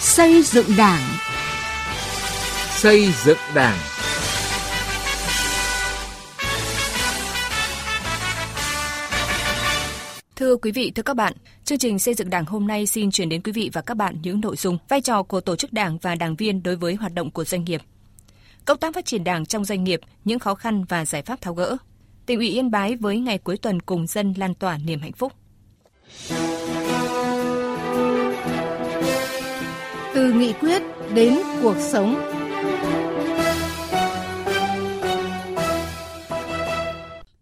Xây dựng Đảng. Xây dựng Đảng. Thưa quý vị, thưa các bạn, chương trình xây dựng Đảng hôm nay xin chuyển đến quý vị và các bạn những nội dung vai trò của tổ chức Đảng và đảng viên đối với hoạt động của doanh nghiệp. Công tác phát triển Đảng trong doanh nghiệp, những khó khăn và giải pháp tháo gỡ. Tỉnh ủy Yên Bái với ngày cuối tuần cùng dân lan tỏa niềm hạnh phúc. Từ nghị quyết đến cuộc sống.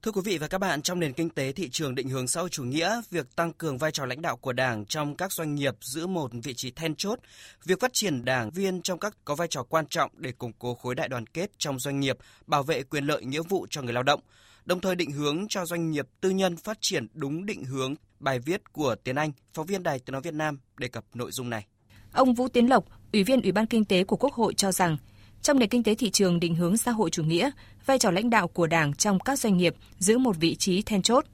Thưa quý vị và các bạn, trong nền kinh tế thị trường định hướng xã hội chủ nghĩa, việc tăng cường vai trò lãnh đạo của Đảng trong các doanh nghiệp giữ một vị trí then chốt, việc phát triển đảng viên trong các có vai trò quan trọng để củng cố khối đại đoàn kết trong doanh nghiệp, bảo vệ quyền lợi nghĩa vụ cho người lao động, đồng thời định hướng cho doanh nghiệp tư nhân phát triển đúng định hướng. Bài viết của Tiến Anh, phóng viên Đài Tiếng nói Việt Nam đề cập nội dung này. Ông Vũ Tiến Lộc, Ủy viên Ủy ban Kinh tế của Quốc hội cho rằng, trong nền kinh tế thị trường định hướng xã hội chủ nghĩa, vai trò lãnh đạo của Đảng trong các doanh nghiệp giữ một vị trí then chốt.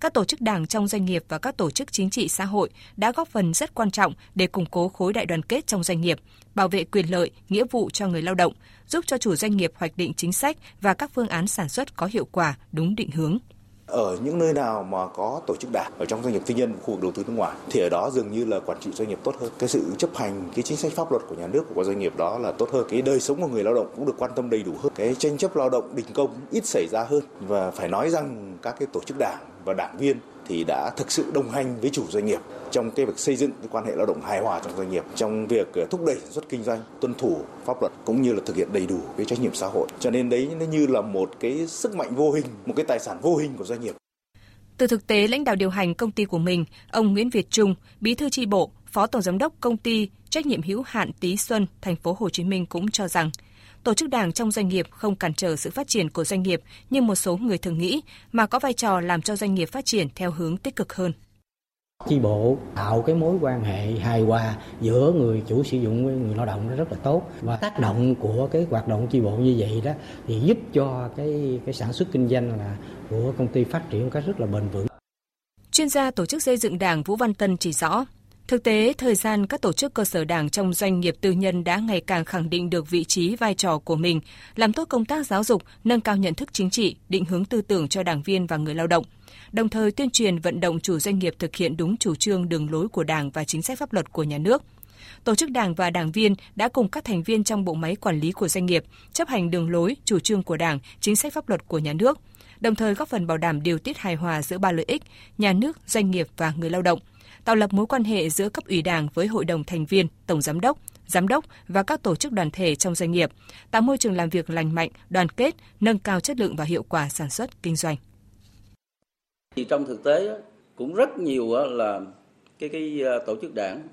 Các tổ chức đảng trong doanh nghiệp và các tổ chức chính trị xã hội đã góp phần rất quan trọng để củng cố khối đại đoàn kết trong doanh nghiệp, bảo vệ quyền lợi, nghĩa vụ cho người lao động, giúp cho chủ doanh nghiệp hoạch định chính sách và các phương án sản xuất có hiệu quả, đúng định hướng ở những nơi nào mà có tổ chức đảng ở trong doanh nghiệp tư nhân, khu vực đầu tư nước ngoài, thì ở đó dường như là quản trị doanh nghiệp tốt hơn. Cái sự chấp hành cái chính sách pháp luật của nhà nước của doanh nghiệp đó là tốt hơn. Cái đời sống của người lao động cũng được quan tâm đầy đủ hơn. Cái tranh chấp lao động, đình công ít xảy ra hơn. Và phải nói rằng các cái tổ chức đảng và đảng viên thì đã thực sự đồng hành với chủ doanh nghiệp trong cái việc xây dựng cái quan hệ lao động hài hòa trong doanh nghiệp trong việc ờ, thúc đẩy sản xuất kinh doanh tuân thủ pháp luật cũng như là thực hiện đầy đủ cái trách nhiệm xã hội. Cho nên đấy nó như là một cái sức mạnh vô hình một cái tài sản vô hình của doanh nghiệp. Từ thực tế lãnh đạo điều hành công ty của mình, ông Nguyễn Việt Trung, Bí thư tri bộ, Phó Tổng giám đốc công ty trách nhiệm hữu hạn Tý Xuân, thành phố Hồ Chí Minh cũng cho rằng tổ chức đảng trong doanh nghiệp không cản trở sự phát triển của doanh nghiệp như một số người thường nghĩ, mà có vai trò làm cho doanh nghiệp phát triển theo hướng tích cực hơn. Chi bộ tạo cái mối quan hệ hài hòa giữa người chủ sử dụng với người lao động nó rất là tốt và tác động của cái hoạt động chi bộ như vậy đó thì giúp cho cái cái sản xuất kinh doanh là của công ty phát triển một cách rất là bền vững. Chuyên gia tổ chức xây dựng Đảng Vũ Văn Tân chỉ rõ, Thực tế, thời gian các tổ chức cơ sở đảng trong doanh nghiệp tư nhân đã ngày càng khẳng định được vị trí vai trò của mình, làm tốt công tác giáo dục, nâng cao nhận thức chính trị, định hướng tư tưởng cho đảng viên và người lao động, đồng thời tuyên truyền vận động chủ doanh nghiệp thực hiện đúng chủ trương đường lối của Đảng và chính sách pháp luật của nhà nước. Tổ chức đảng và đảng viên đã cùng các thành viên trong bộ máy quản lý của doanh nghiệp chấp hành đường lối, chủ trương của Đảng, chính sách pháp luật của nhà nước, đồng thời góp phần bảo đảm điều tiết hài hòa giữa ba lợi ích, nhà nước, doanh nghiệp và người lao động – tạo lập mối quan hệ giữa cấp ủy Đảng với hội đồng thành viên, tổng giám đốc, giám đốc và các tổ chức đoàn thể trong doanh nghiệp, tạo môi trường làm việc lành mạnh, đoàn kết, nâng cao chất lượng và hiệu quả sản xuất kinh doanh. Thì trong thực tế cũng rất nhiều là cái cái ờ, tổ chức đảng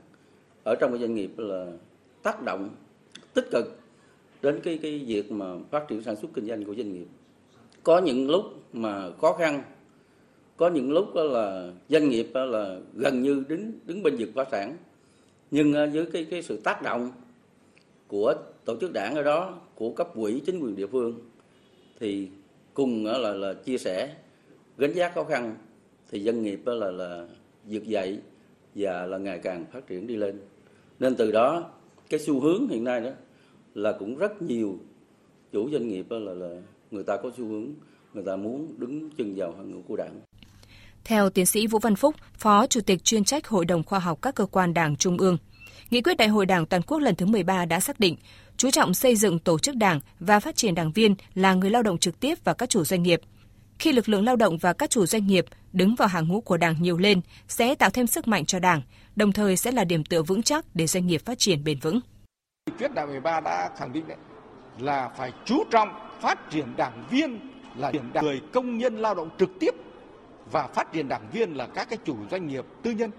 ở trong cái doanh nghiệp là tác động tích cực đến cái cái việc mà phát triển sản xuất kinh doanh của doanh nghiệp. Có những lúc mà khó khăn có những lúc đó là doanh nghiệp đó là gần như đứng đứng bên vực phá sản. Nhưng à, với cái cái sự tác động của tổ chức đảng ở đó, của cấp quỹ chính quyền địa phương, thì cùng là là chia sẻ, gánh giác khó khăn, thì doanh nghiệp đó là là vượt dậy và là ngày càng phát triển đi lên. Nên từ đó, cái xu hướng hiện nay đó là cũng rất nhiều chủ doanh nghiệp đó là là người ta có xu hướng, người ta muốn đứng chân vào hàng ngũ của đảng theo tiến sĩ Vũ Văn Phúc, Phó Chủ tịch chuyên trách Hội đồng Khoa học các cơ quan Đảng Trung ương, Nghị quyết Đại hội Đảng toàn quốc lần thứ 13 đã xác định chú trọng xây dựng tổ chức đảng và phát triển đảng viên là người lao động trực tiếp và các chủ doanh nghiệp. Khi lực lượng lao động và các chủ doanh nghiệp đứng vào hàng ngũ của đảng nhiều lên sẽ tạo thêm sức mạnh cho đảng, đồng thời sẽ là điểm tựa vững chắc để doanh nghiệp phát triển bền vững. Nghị quyết Đại hội 13 đã khẳng định đấy là phải chú trọng phát triển đảng viên là điểm người công nhân lao động trực tiếp và phát triển đảng viên là các cái chủ doanh nghiệp tư nhân.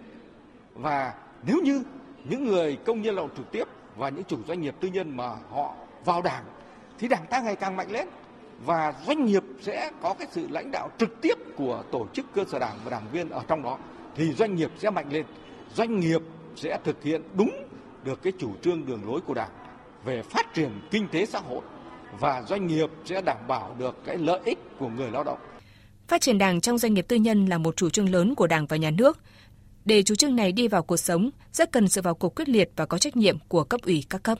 Và nếu như những người công nhân lao động trực tiếp và những chủ doanh nghiệp tư nhân mà họ vào đảng, thì đảng ta ngày càng mạnh lên và doanh nghiệp sẽ có cái sự lãnh đạo trực tiếp của tổ chức cơ sở đảng và đảng viên ở trong đó, thì doanh nghiệp sẽ mạnh lên. Doanh nghiệp sẽ thực hiện đúng được cái chủ trương đường lối của đảng về phát triển kinh tế xã hội và doanh nghiệp sẽ đảm bảo được cái lợi ích của người lao động. Phát triển Đảng trong doanh nghiệp tư nhân là một chủ trương lớn của Đảng và Nhà nước. Để chủ trương này đi vào cuộc sống, rất cần sự vào cuộc quyết liệt và có trách nhiệm của cấp ủy các cấp.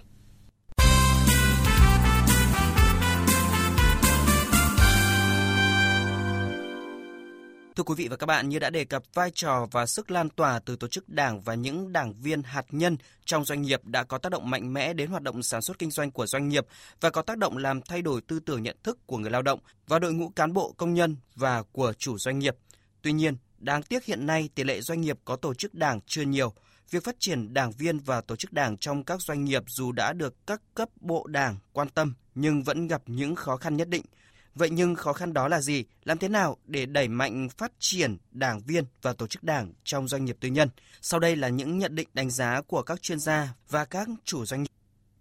Thưa quý vị và các bạn, như đã đề cập, vai trò và sức lan tỏa từ tổ chức đảng và những đảng viên hạt nhân trong doanh nghiệp đã có tác động mạnh mẽ đến hoạt động sản xuất kinh doanh của doanh nghiệp và có tác động làm thay đổi tư tưởng nhận thức của người lao động và đội ngũ cán bộ công nhân và của chủ doanh nghiệp. Tuy nhiên, đáng tiếc hiện nay tỷ lệ doanh nghiệp có tổ chức đảng chưa nhiều. Việc phát triển đảng viên và tổ chức đảng trong các doanh nghiệp dù đã được các cấp bộ đảng quan tâm nhưng vẫn gặp những khó khăn nhất định – Vậy nhưng khó khăn đó là gì? Làm thế nào để đẩy mạnh phát triển đảng viên và tổ chức đảng trong doanh nghiệp tư nhân? Sau đây là những nhận định đánh giá của các chuyên gia và các chủ doanh nghiệp.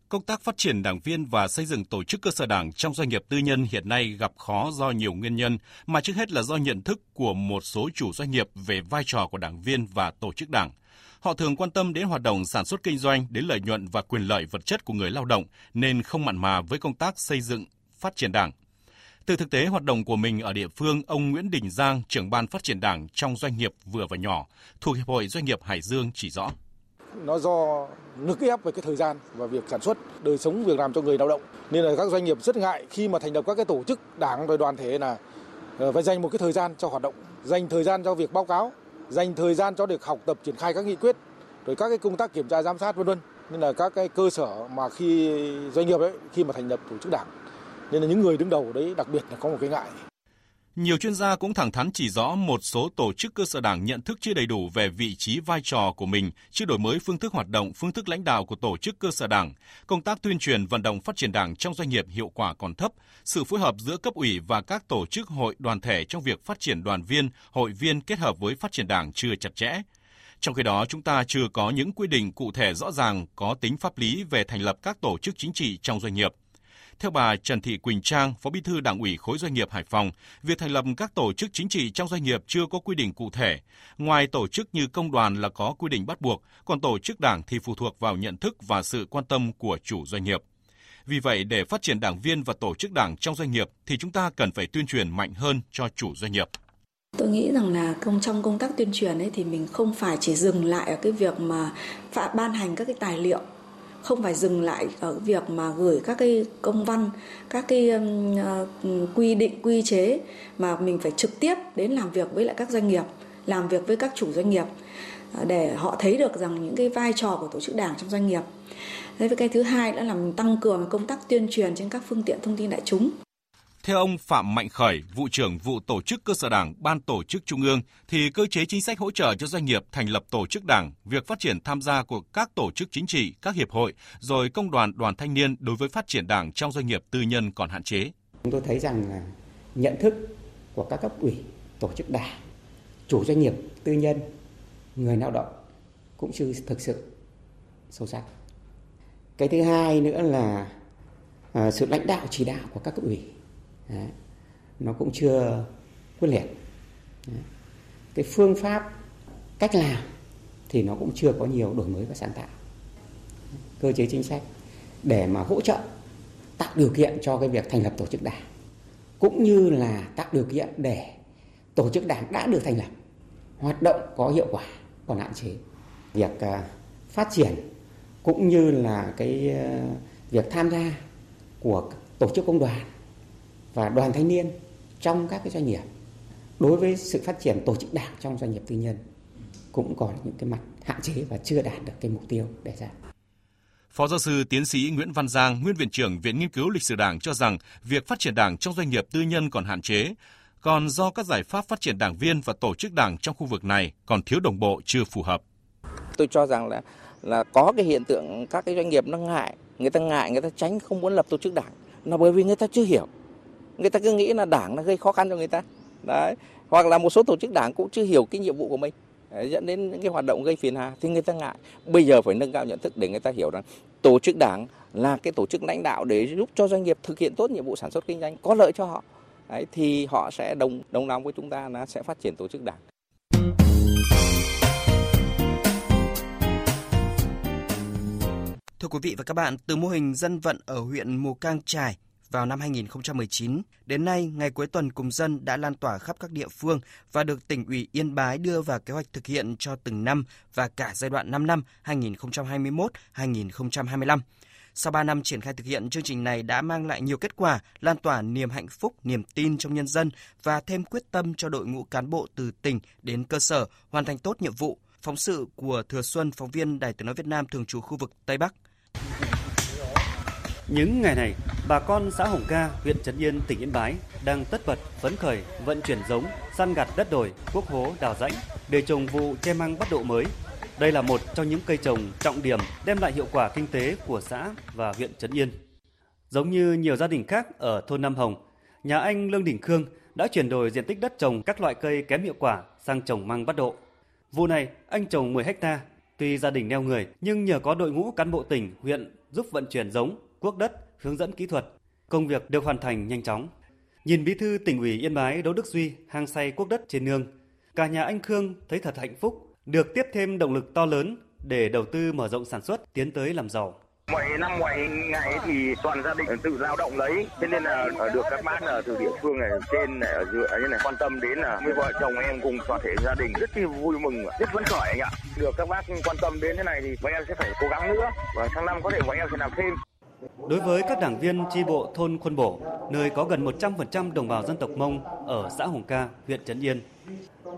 Công tác phát triển đảng viên và xây dựng tổ chức cơ sở đảng trong doanh nghiệp tư nhân hiện nay gặp khó do nhiều nguyên nhân, mà trước hết là do nhận thức của một số chủ doanh nghiệp về vai trò của đảng viên và tổ chức đảng. Họ thường quan tâm đến hoạt động sản xuất kinh doanh, đến lợi nhuận và quyền lợi vật chất của người lao động, nên không mặn mà với công tác xây dựng, phát triển đảng. Từ thực tế hoạt động của mình ở địa phương, ông Nguyễn Đình Giang, trưởng ban phát triển đảng trong doanh nghiệp vừa và nhỏ, thuộc Hiệp hội Doanh nghiệp Hải Dương chỉ rõ. Nó do nức ép về cái thời gian và việc sản xuất, đời sống việc làm cho người lao động. Nên là các doanh nghiệp rất ngại khi mà thành lập các cái tổ chức đảng rồi đoàn thể là ờ, phải dành một cái thời gian cho hoạt động, dành thời gian cho việc báo cáo, dành thời gian cho được học tập triển khai các nghị quyết, rồi các cái công tác kiểm tra giám sát vân vân. Nên là các cái cơ sở mà khi doanh nghiệp ấy khi mà thành lập tổ chức đảng nên là những người đứng đầu đấy đặc biệt là có một cái ngại. Nhiều chuyên gia cũng thẳng thắn chỉ rõ một số tổ chức cơ sở đảng nhận thức chưa đầy đủ về vị trí vai trò của mình, chưa đổi mới phương thức hoạt động, phương thức lãnh đạo của tổ chức cơ sở đảng, công tác tuyên truyền vận động phát triển đảng trong doanh nghiệp hiệu quả còn thấp, sự phối hợp giữa cấp ủy và các tổ chức hội đoàn thể trong việc phát triển đoàn viên, hội viên kết hợp với phát triển đảng chưa chặt chẽ. Trong khi đó, chúng ta chưa có những quy định cụ thể rõ ràng có tính pháp lý về thành lập các tổ chức chính trị trong doanh nghiệp – theo bà Trần Thị Quỳnh Trang, Phó Bí thư Đảng ủy khối doanh nghiệp Hải Phòng, việc thành lập các tổ chức chính trị trong doanh nghiệp chưa có quy định cụ thể. Ngoài tổ chức như công đoàn là có quy định bắt buộc, còn tổ chức đảng thì phụ thuộc vào nhận thức và sự quan tâm của chủ doanh nghiệp. Vì vậy, để phát triển đảng viên và tổ chức đảng trong doanh nghiệp thì chúng ta cần phải tuyên truyền mạnh hơn cho chủ doanh nghiệp. Tôi nghĩ rằng là công trong công tác tuyên truyền ấy thì mình không phải chỉ dừng lại ở cái việc mà ban hành các cái tài liệu không phải dừng lại ở việc mà gửi các cái công văn các cái uh, quy định quy chế mà mình phải trực tiếp đến làm việc với lại các doanh nghiệp làm việc với các chủ doanh nghiệp uh, để họ thấy được rằng những cái vai trò của tổ chức đảng trong doanh nghiệp. Thế với cái thứ hai nữa là mình tăng cường công tác tuyên truyền trên các phương tiện thông tin đại chúng theo ông Phạm Mạnh Khởi, vụ trưởng vụ tổ chức cơ sở đảng, ban tổ chức trung ương, thì cơ chế chính sách hỗ trợ cho doanh nghiệp thành lập tổ chức đảng, việc phát triển tham gia của các tổ chức chính trị, các hiệp hội, rồi công đoàn, đoàn thanh niên đối với phát triển đảng trong doanh nghiệp tư nhân còn hạn chế. Chúng tôi thấy rằng là nhận thức của các cấp ủy, tổ chức đảng, chủ doanh nghiệp tư nhân, người lao động cũng chưa thực sự sâu sắc. Cái thứ hai nữa là à, sự lãnh đạo chỉ đạo của các cấp ủy Đấy. nó cũng chưa quyết liệt Đấy. cái phương pháp cách làm thì nó cũng chưa có nhiều đổi mới và sáng tạo cơ chế chính sách để mà hỗ trợ, tạo điều kiện cho cái việc thành lập tổ chức đảng, cũng như là tạo điều kiện để tổ chức đảng đã được thành lập, hoạt động có hiệu quả, còn hạn chế việc à, phát triển cũng như là cái à, việc tham gia của tổ chức công đoàn và đoàn thanh niên trong các cái doanh nghiệp đối với sự phát triển tổ chức đảng trong doanh nghiệp tư nhân cũng còn những cái mặt hạn chế và chưa đạt được cái mục tiêu đề ra. Phó giáo sư tiến sĩ Nguyễn Văn Giang, nguyên viện trưởng Viện Nghiên cứu Lịch sử Đảng cho rằng việc phát triển đảng trong doanh nghiệp tư nhân còn hạn chế, còn do các giải pháp phát triển đảng viên và tổ chức đảng trong khu vực này còn thiếu đồng bộ chưa phù hợp. Tôi cho rằng là là có cái hiện tượng các cái doanh nghiệp nó ngại, người ta ngại, người ta tránh không muốn lập tổ chức đảng, là bởi vì người ta chưa hiểu người ta cứ nghĩ là đảng nó gây khó khăn cho người ta. Đấy. Hoặc là một số tổ chức đảng cũng chưa hiểu cái nhiệm vụ của mình. Đấy, dẫn đến những cái hoạt động gây phiền hà thì người ta ngại. Bây giờ phải nâng cao nhận thức để người ta hiểu rằng tổ chức đảng là cái tổ chức lãnh đạo để giúp cho doanh nghiệp thực hiện tốt nhiệm vụ sản xuất kinh doanh có lợi cho họ. Đấy, thì họ sẽ đồng đồng lòng với chúng ta là sẽ phát triển tổ chức đảng. Thưa quý vị và các bạn, từ mô hình dân vận ở huyện Mù Cang Trải vào năm 2019. Đến nay, ngày cuối tuần cùng dân đã lan tỏa khắp các địa phương và được tỉnh ủy Yên Bái đưa vào kế hoạch thực hiện cho từng năm và cả giai đoạn 5 năm 2021-2025. Sau 3 năm triển khai thực hiện, chương trình này đã mang lại nhiều kết quả, lan tỏa niềm hạnh phúc, niềm tin trong nhân dân và thêm quyết tâm cho đội ngũ cán bộ từ tỉnh đến cơ sở hoàn thành tốt nhiệm vụ. Phóng sự của Thừa Xuân, phóng viên Đài tiếng nói Việt Nam thường trú khu vực Tây Bắc. Những ngày này, bà con xã Hồng Ca, huyện Trấn Yên, tỉnh Yên Bái đang tất bật phấn khởi vận chuyển giống, săn gặt đất đồi, quốc hố, đào rãnh để trồng vụ che măng bắt độ mới đây là một trong những cây trồng trọng điểm đem lại hiệu quả kinh tế của xã và huyện Trấn Yên. Giống như nhiều gia đình khác ở thôn Nam Hồng, nhà anh Lương Đình Khương đã chuyển đổi diện tích đất trồng các loại cây kém hiệu quả sang trồng măng bắt độ. Vụ này, anh trồng 10 hecta. Tuy gia đình neo người, nhưng nhờ có đội ngũ cán bộ tỉnh, huyện giúp vận chuyển giống, quốc đất, hướng dẫn kỹ thuật, công việc được hoàn thành nhanh chóng. Nhìn bí thư tỉnh ủy Yên Bái Đỗ Đức Duy hang say quốc đất trên nương, cả nhà anh Khương thấy thật hạnh phúc được tiếp thêm động lực to lớn để đầu tư mở rộng sản xuất, tiến tới làm giàu. Mọi năm mọi ngày thì toàn gia đình tự lao động lấy, thế nên là được các bác ở từ địa phương này trên này ở dưới như này quan tâm đến là mấy vợ chồng em cùng toàn thể gia đình rất là vui mừng, rất phấn khởi anh ạ. Được các bác quan tâm đến thế này thì bọn em sẽ phải cố gắng nữa và sang năm có thể bọn em sẽ làm thêm. Đối với các đảng viên tri bộ thôn Khuôn Bổ, nơi có gần 100% đồng bào dân tộc Mông ở xã Hồng Ca, huyện Trấn Yên,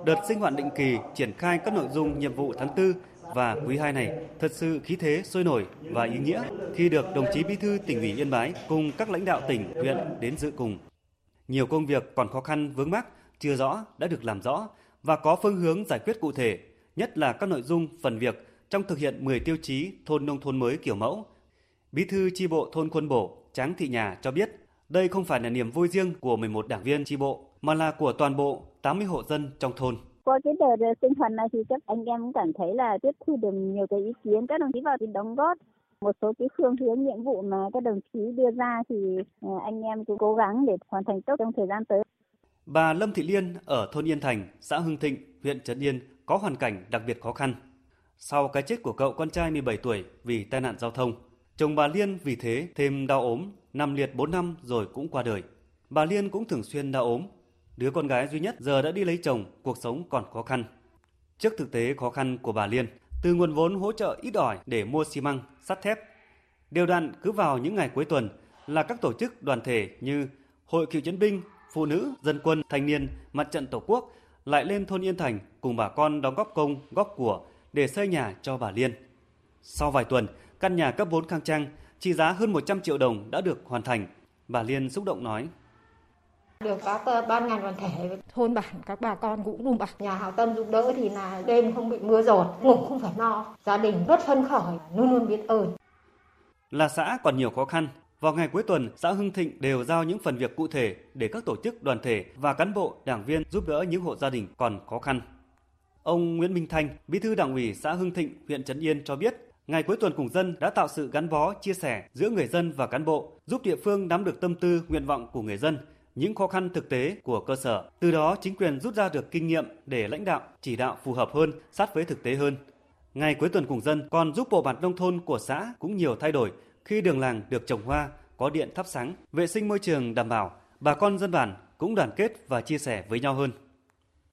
đợt sinh hoạt định kỳ triển khai các nội dung nhiệm vụ tháng 4 và quý 2 này thật sự khí thế sôi nổi và ý nghĩa khi được đồng chí Bí thư tỉnh ủy Yên Bái cùng các lãnh đạo tỉnh, huyện đến dự cùng. Nhiều công việc còn khó khăn vướng mắc chưa rõ đã được làm rõ và có phương hướng giải quyết cụ thể, nhất là các nội dung phần việc trong thực hiện 10 tiêu chí thôn nông thôn mới kiểu mẫu. Bí thư chi bộ thôn Khuôn Bổ Tráng Thị Nhà cho biết, đây không phải là niềm vui riêng của 11 đảng viên chi bộ mà là của toàn bộ 80 hộ dân trong thôn. Qua cái đợt sinh hoạt này thì các anh em cũng cảm thấy là tiếp thu được nhiều cái ý kiến các đồng chí vào thì đóng góp một số cái phương hướng nhiệm vụ mà các đồng chí đưa ra thì à, anh em cũng cố gắng để hoàn thành tốt trong thời gian tới. Bà Lâm Thị Liên ở thôn Yên Thành, xã Hưng Thịnh, huyện Trấn Yên có hoàn cảnh đặc biệt khó khăn. Sau cái chết của cậu con trai 17 tuổi vì tai nạn giao thông, chồng bà Liên vì thế thêm đau ốm, nằm liệt 4 năm rồi cũng qua đời. Bà Liên cũng thường xuyên đau ốm, Đứa con gái duy nhất giờ đã đi lấy chồng, cuộc sống còn khó khăn. Trước thực tế khó khăn của bà Liên, từ nguồn vốn hỗ trợ ít ỏi để mua xi măng, sắt thép, đều đặn cứ vào những ngày cuối tuần là các tổ chức đoàn thể như Hội cựu chiến binh, Phụ nữ, Dân quân, Thanh niên, Mặt trận Tổ quốc lại lên thôn Yên Thành cùng bà con đóng góp công, góp của để xây nhà cho bà Liên. Sau vài tuần, căn nhà cấp 4 khang trang trị giá hơn 100 triệu đồng đã được hoàn thành. Bà Liên xúc động nói: được các ờ, ban ngành đoàn thể thôn bản các bà con cũng đùm bạc nhà hảo tâm giúp đỡ thì là đêm không bị mưa dột ngủ không phải no. Gia đình rất phấn khởi luôn luôn biết ơn. Là xã còn nhiều khó khăn. Vào ngày cuối tuần, xã Hưng Thịnh đều giao những phần việc cụ thể để các tổ chức đoàn thể và cán bộ, đảng viên giúp đỡ những hộ gia đình còn khó khăn. Ông Nguyễn Minh Thanh, Bí thư Đảng ủy xã Hưng Thịnh, huyện Trấn Yên cho biết, ngày cuối tuần cùng dân đã tạo sự gắn bó, chia sẻ giữa người dân và cán bộ, giúp địa phương nắm được tâm tư, nguyện vọng của người dân, những khó khăn thực tế của cơ sở. Từ đó chính quyền rút ra được kinh nghiệm để lãnh đạo, chỉ đạo phù hợp hơn, sát với thực tế hơn. Ngày cuối tuần cùng dân còn giúp bộ mặt nông thôn của xã cũng nhiều thay đổi khi đường làng được trồng hoa, có điện thắp sáng, vệ sinh môi trường đảm bảo, bà con dân bản cũng đoàn kết và chia sẻ với nhau hơn.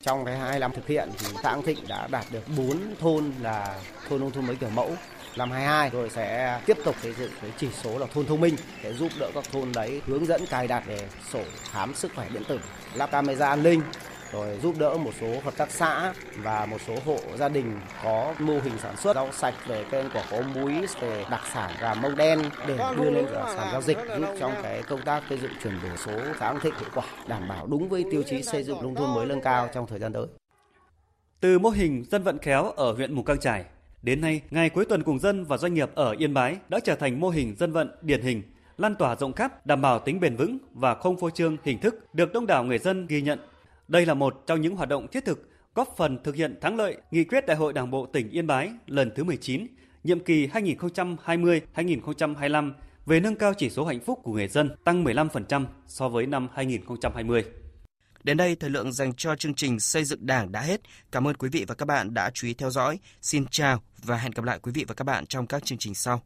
Trong cái hai năm thực hiện thì xã An Thịnh đã đạt được 4 thôn là thôn nông thôn mới kiểu mẫu năm 22 rồi sẽ tiếp tục xây dựng cái chỉ số là thôn thông minh để giúp đỡ các thôn đấy hướng dẫn cài đặt về sổ khám sức khỏe điện tử, lắp camera an ninh rồi giúp đỡ một số hợp tác xã và một số hộ gia đình có mô hình sản xuất rau sạch về cây quả có múi về đặc sản gà mông đen để đưa lên sản giao dịch giúp trong cái công tác xây dựng chuyển đổi số xã Thịnh hiệu quả đảm bảo đúng với tiêu chí xây dựng nông thôn mới nâng cao trong thời gian tới. Từ mô hình dân vận khéo ở huyện Mù Căng Chải Đến nay, ngày cuối tuần cùng dân và doanh nghiệp ở Yên Bái đã trở thành mô hình dân vận điển hình, lan tỏa rộng khắp, đảm bảo tính bền vững và không phô trương hình thức được đông đảo người dân ghi nhận. Đây là một trong những hoạt động thiết thực góp phần thực hiện thắng lợi nghị quyết Đại hội Đảng bộ tỉnh Yên Bái lần thứ 19, nhiệm kỳ 2020-2025 về nâng cao chỉ số hạnh phúc của người dân tăng 15% so với năm 2020. Đến đây, thời lượng dành cho chương trình Xây dựng Đảng đã hết. Cảm ơn quý vị và các bạn đã chú ý theo dõi. Xin chào và hẹn gặp lại quý vị và các bạn trong các chương trình sau.